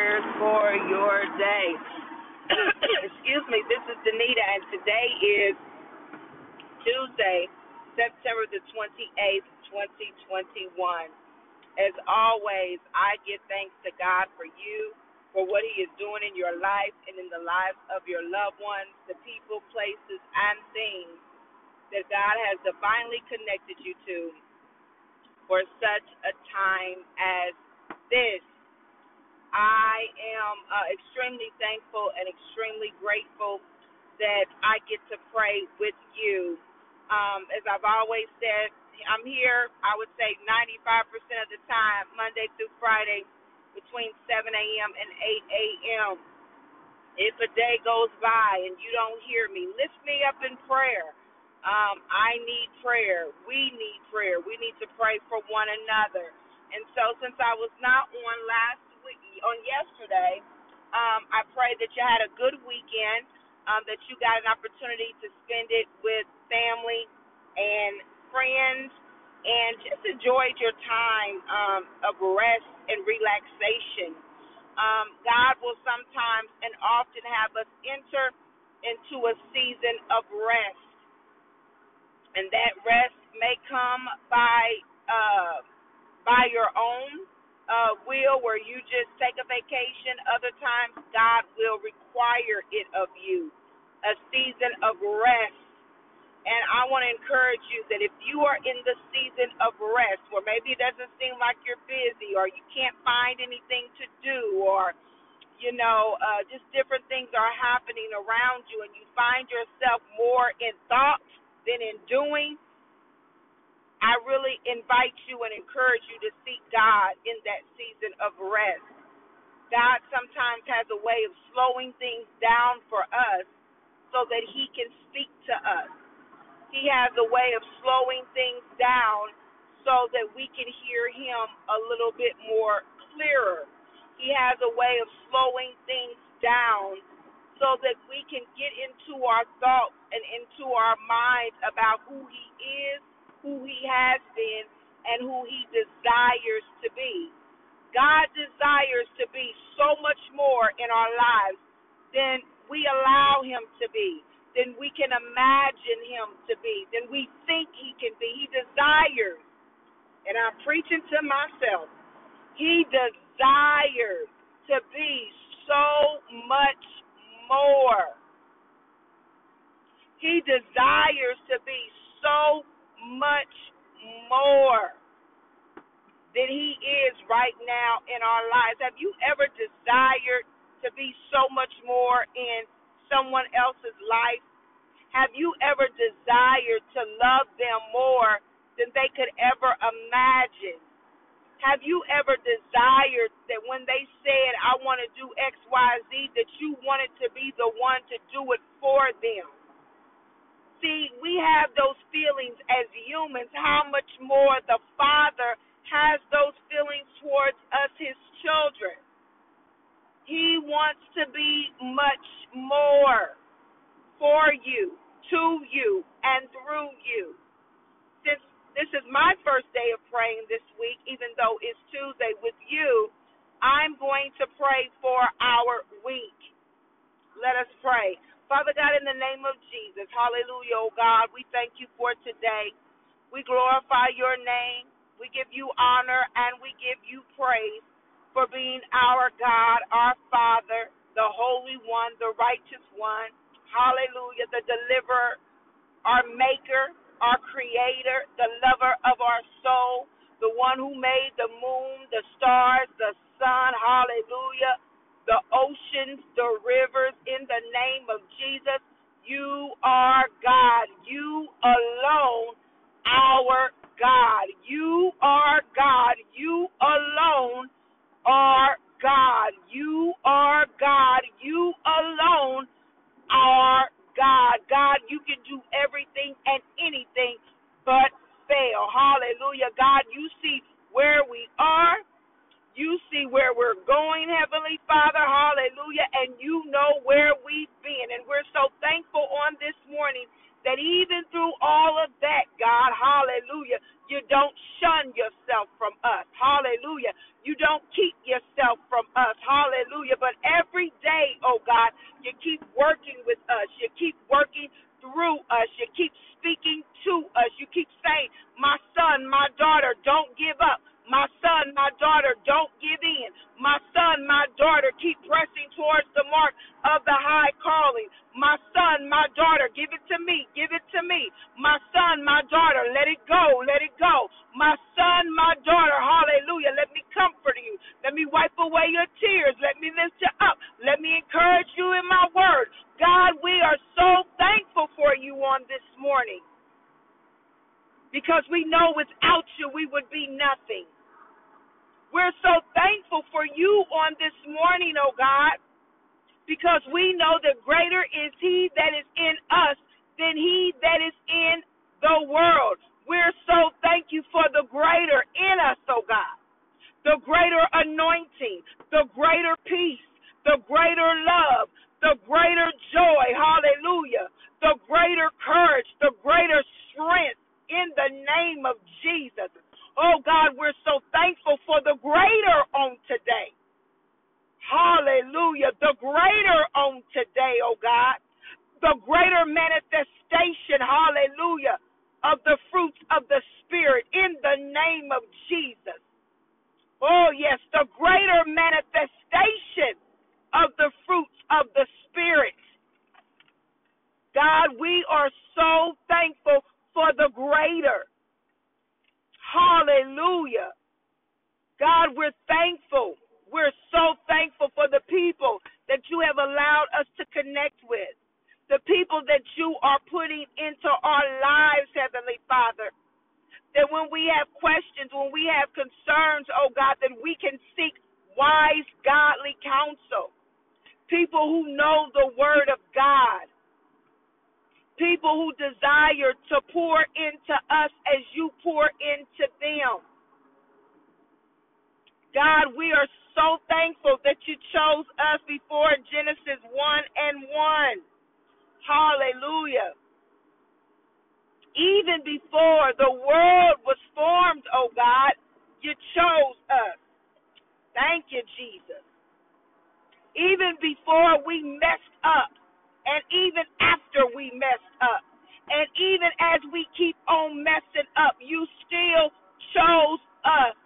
prayers for your day. Excuse me, this is Danita, and today is Tuesday, September the 28th, 2021. As always, I give thanks to God for you, for what He is doing in your life and in the lives of your loved ones, the people, places, and things that God has divinely connected you to for such a time as this. I am uh, extremely thankful and extremely grateful that I get to pray with you. Um, as I've always said, I'm here, I would say 95% of the time, Monday through Friday, between 7 a.m. and 8 a.m. If a day goes by and you don't hear me, lift me up in prayer. Um, I need prayer. We need prayer. We need to pray for one another. And so, since I was not on last on yesterday. Um, I pray that you had a good weekend, um, that you got an opportunity to spend it with family and friends, and just enjoyed your time um, of rest and relaxation. Um, God will sometimes and often have us enter into a season of rest, and that rest may come by uh, by your own uh, will where you just take a vacation. Other times, God will require it of you a season of rest. And I want to encourage you that if you are in the season of rest, where maybe it doesn't seem like you're busy, or you can't find anything to do, or you know, uh, just different things are happening around you, and you find yourself more in thought than in doing, I really invite you and encourage you to seek God in that season of rest. God sometimes has a way of slowing things down for us so that He can speak to us. He has a way of slowing things down so that we can hear Him a little bit more clearer. He has a way of slowing things down so that we can get into our thoughts and into our minds about who He is who he has been and who he desires to be. God desires to be so much more in our lives than we allow him to be, than we can imagine him to be, than we think he can be. He desires, and I'm preaching to myself, he desires to be so much more. He desires to be so much more than he is right now in our lives. Have you ever desired to be so much more in someone else's life? Have you ever desired to love them more than they could ever imagine? Have you ever desired that when they said, I want to do XYZ, that you wanted to be the one to do it for them? See, we have those feelings as humans. How much more the Father has those feelings towards us, his children. He wants to be much more for you, to you, and through you. Since this is my first day of praying this week, even though it's Tuesday with you, I'm going to pray for our week. Let us pray. Father God, in the name of Jesus, hallelujah, oh God, we thank you for today. We glorify your name. We give you honor and we give you praise for being our God, our Father, the Holy One, the Righteous One. Hallelujah, the Deliverer, our Maker, our Creator, the lover of our soul, the one who made the moon, the stars, the sun. Hallelujah the oceans, the rivers, in the name of Jesus. You are God. You alone, our God. You are God. You alone are God. You are God. You alone are God. God, you can do everything and anything but fail. Hallelujah. God, you see where we are. You see where we're going, Heavenly Father. Hallelujah. And you know where we've been. And we're so thankful on this morning that even through all of that, God, hallelujah, you don't shun yourself from us. Hallelujah. You don't keep yourself from us. Hallelujah. But every day, oh God, you keep working with us. You keep working through us. You keep speaking to us. You keep saying, My son, my daughter, don't give up. My son, my daughter, don't give in. My son, my daughter, keep pressing towards the mark of the high calling. My son, my daughter, give it to me. Give it to me. My son, my daughter, let it go. Let it go. My son, my daughter, hallelujah. Let me comfort you. Let me wipe away your tears. Let me lift you up. Let me encourage you in my word. God, we are so thankful for you on this morning because we know without you we would be nothing. We're so thankful for you on this morning, oh God, because we know that greater is He that is in us than He that is in the world. We're so thank you for the greater in us, oh God. The greater anointing, the greater peace, the greater love, the greater joy, hallelujah, the greater courage, the greater strength in the name of Jesus. Oh God, we're so thankful for the greater on today. Hallelujah. The greater on today, oh God. The greater manifestation, hallelujah, of the fruits of the Spirit in the name of Jesus. Oh, yes, the greater manifestation of the fruits of the Spirit. God, we are so thankful for the greater. Hallelujah. God, we're thankful. We're so thankful for the people that you have allowed us to connect with, the people that you are putting into our lives, Heavenly Father. That when we have questions, when we have concerns, oh God, that we can seek wise, godly counsel. People who know the Word of God people who desire to pour into us as you pour into them. God, we are so thankful that you chose us before Genesis 1 and 1. Hallelujah. Even before the world was formed, oh God, you chose us. Thank you, Jesus. Even before we messed up, and even after we messed up. And even as we keep on messing up, you still chose us.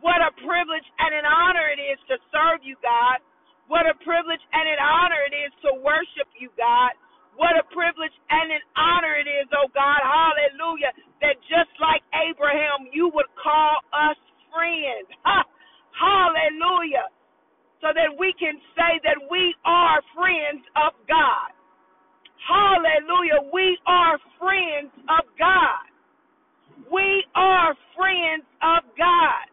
What a privilege and an honor it is to serve you, God. What a privilege and an honor it is to worship you, God. What a privilege and an honor it is, oh God, hallelujah, that just like Abraham, you would call us friends. Ha, hallelujah so that we can say that we are friends of God. Hallelujah. We are friends of God. We are friends of God.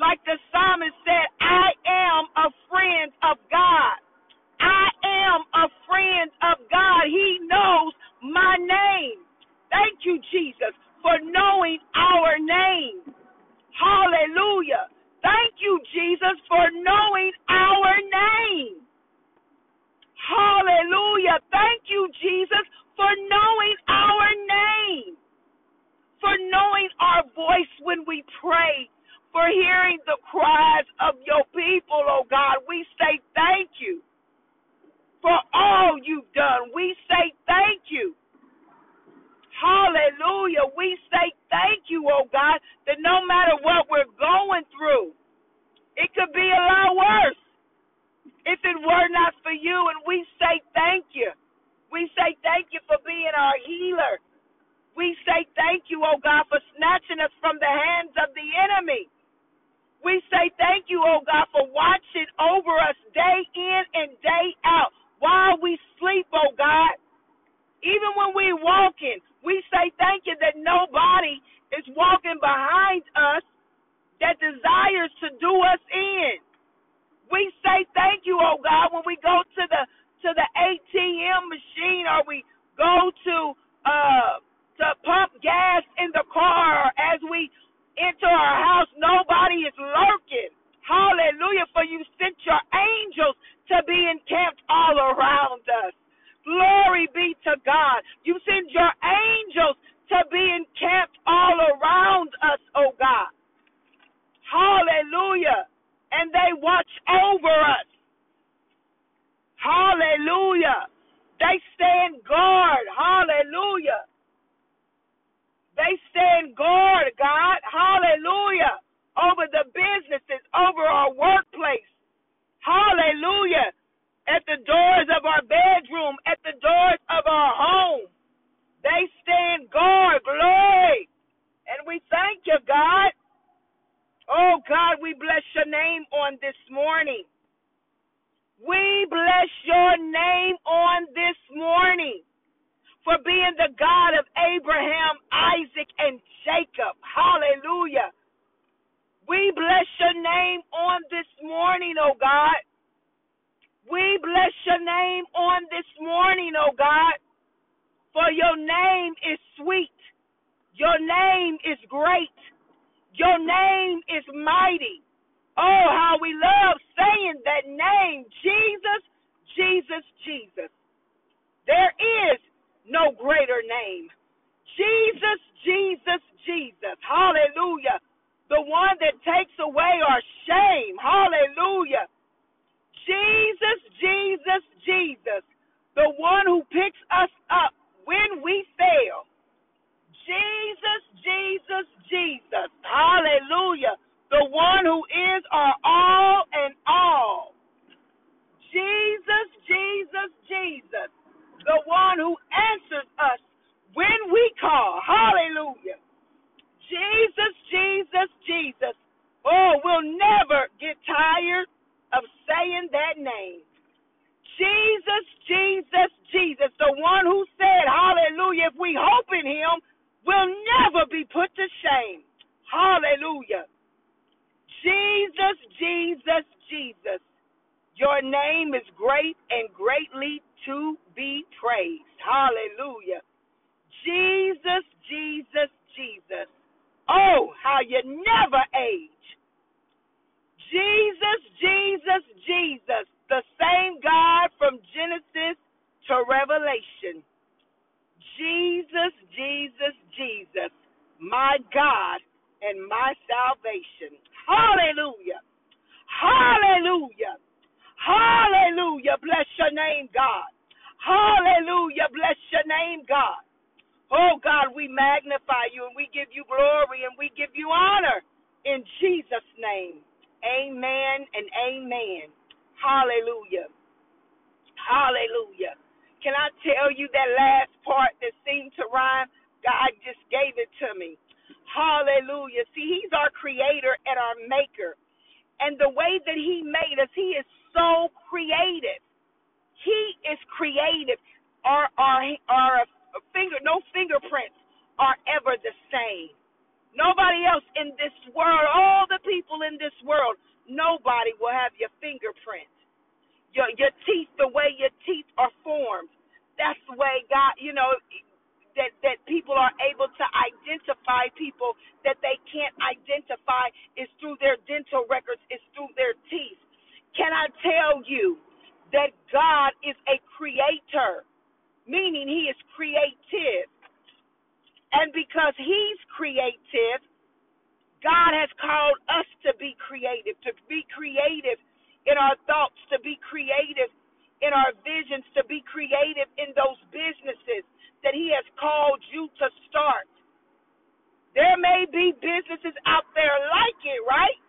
Like the psalmist said, I am a friend of God. I am a friend of God. He knows my name. Thank you, Jesus, for knowing our name. Hallelujah. Thank you, Jesus, for knowing our name. Hallelujah. Thank you, Jesus, for knowing our name, for knowing our voice when we pray, for hearing the cries of your people, oh God. We say thank you for all you've done. We say thank you. Hallelujah. We say thank you, oh God, that no matter what we're going through, it could be a lot worse if it were not for you. And we say thank you. We say thank you for being our healer. We say thank you, oh God, for snatching us from the hands of the enemy. We say thank you, oh God, for watching over us day in and day out while we sleep, oh God. Even when we're walking, we say thank you that nobody is walking behind us that desires to do us in. We say thank you, oh God, when we go to the to the ATM machine or we go to uh to pump gas in the car or as we enter our house, nobody is lurking. Hallelujah, for you sent your angels to be encamped all around us. Glory be to God. You send your angels to be encamped all around us, oh God. Hallelujah. Hallelujah. And they watch over us. Hallelujah. They stand guard. Hallelujah. They stand guard, God. Hallelujah. Over the businesses, over our workplace. Hallelujah. At the doors of our bedroom, at the doors of our home. They stand guard. Glory. And we thank you, God. Oh, God, we bless your name on this morning. We bless your name on this morning for being the God of Abraham, Isaac, and Jacob. Hallelujah. We bless your name on this morning, oh God. We bless your name on this morning, oh God. For your name is sweet. Your name is great. Your name is mighty. Oh, how we love saying that name, Jesus, Jesus, Jesus. There is no greater name. Jesus, Jesus, Jesus. Hallelujah. The one that takes away our shame. Hallelujah. Jesus, Jesus, Jesus. The one who picks us up when we fail. Jesus, Jesus, Jesus. Hallelujah. The one who is our all and all. Jesus, Jesus, Jesus. The one who answers us when we call. Hallelujah. Jesus, Jesus, Jesus. Oh, we'll never get tired of saying that name. Jesus, Jesus, Jesus, the one who said, Hallelujah, if we hope in him, we'll never be put to shame. Hallelujah. Jesus, Jesus, Jesus. Your name is great and greatly to be praised. Hallelujah. Jesus, Jesus, Jesus. Oh, how you never age. Jesus, Jesus. The same God from Genesis to Revelation. Jesus, Jesus, Jesus. My God and my salvation. Hallelujah. Hallelujah. Hallelujah. Bless your name, God. Hallelujah. Bless your name, God. Oh, God, we magnify you and we give you glory and we give you honor in Jesus' name. Amen and amen. Hallelujah. Hallelujah. Can I tell you that last part that seemed to rhyme? God just gave it to me. Hallelujah. See, He's our creator and our maker. And the way that He made us, He is so creative. He is creative. Our, our, our finger, no fingerprints are ever the same. Nobody else in this world, all the people in this world, nobody will have your fingerprint. Your your teeth, the way your teeth are formed. That's the way God, you know, that that people are able to identify people that they can't identify is through their dental records, is through their teeth. Can I tell you that God is a creator, meaning he is creative. And because he's creative, God has called us to be creative, to be creative in our thoughts, to be creative in our visions, to be creative in those businesses that He has called you to start. There may be businesses out there like it, right?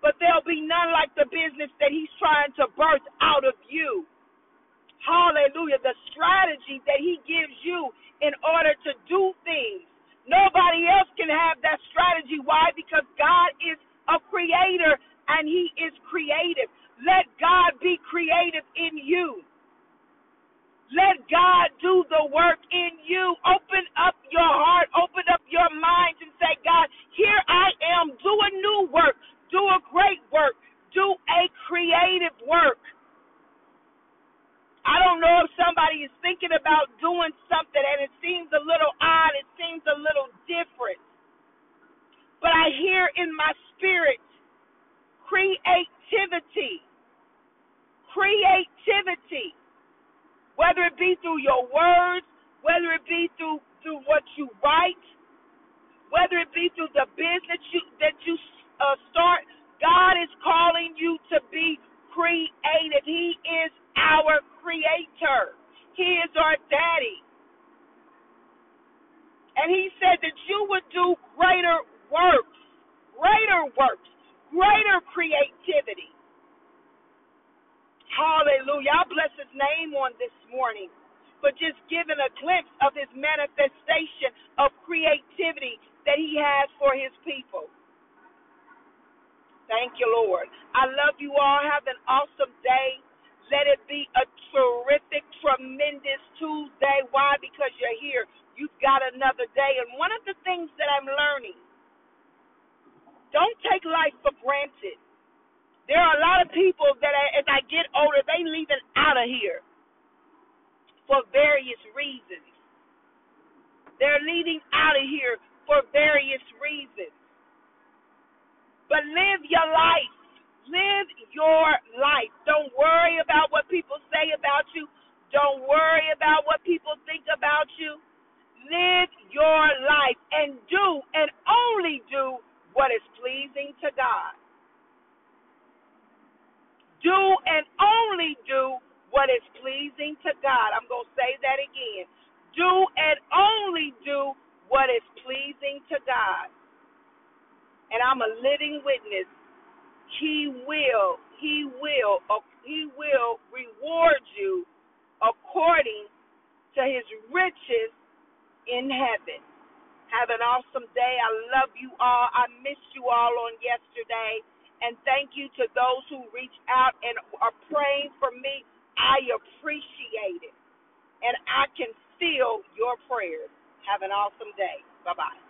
But there'll be none like the business that He's trying to birth out of you. Hallelujah. The strategy that He gives you in order to do things. Nobody else can have that strategy. Why? Because God is a creator and He is creative. Let God be creative in you. Let God do the work in you. Open up your heart, open up your mind, and say, God, here I am. Do a new work, do a great work, do a creative work. I don't know if somebody is thinking about doing something and it seems a little odd, it seems a little different. But I hear in my spirit creativity. Creativity. Whether it be through your words, whether it be through through what you write, whether it be through the business you, that you uh, start, God is calling you to be creative. He is our creator. He is our daddy. And he said that you would do greater works, greater works, greater creativity. Hallelujah. I bless his name on this morning for just giving a glimpse of his manifestation of creativity that he has for his people. Thank you, Lord. I love you all. Have an awesome day. Let it be a terrific, tremendous Tuesday. Why? Because you're here. You've got another day. And one of the things that I'm learning, don't take life for granted. There are a lot of people that, as I get older, they leaving out of here for various reasons. They're leaving out of here for various reasons. But live your life. Live your life. Don't worry about what people say about you. Don't worry about what people think about you. Live your life and do and only do what is pleasing to God do and only do what is pleasing to God. I'm going to say that again. Do and only do what is pleasing to God. And I'm a living witness. He will, he will, he will reward you according to his riches in heaven. Have an awesome day. I love you all. I missed you all on yesterday. And thank you to those who reach out and are praying for me. I appreciate it. And I can feel your prayers. Have an awesome day. Bye bye.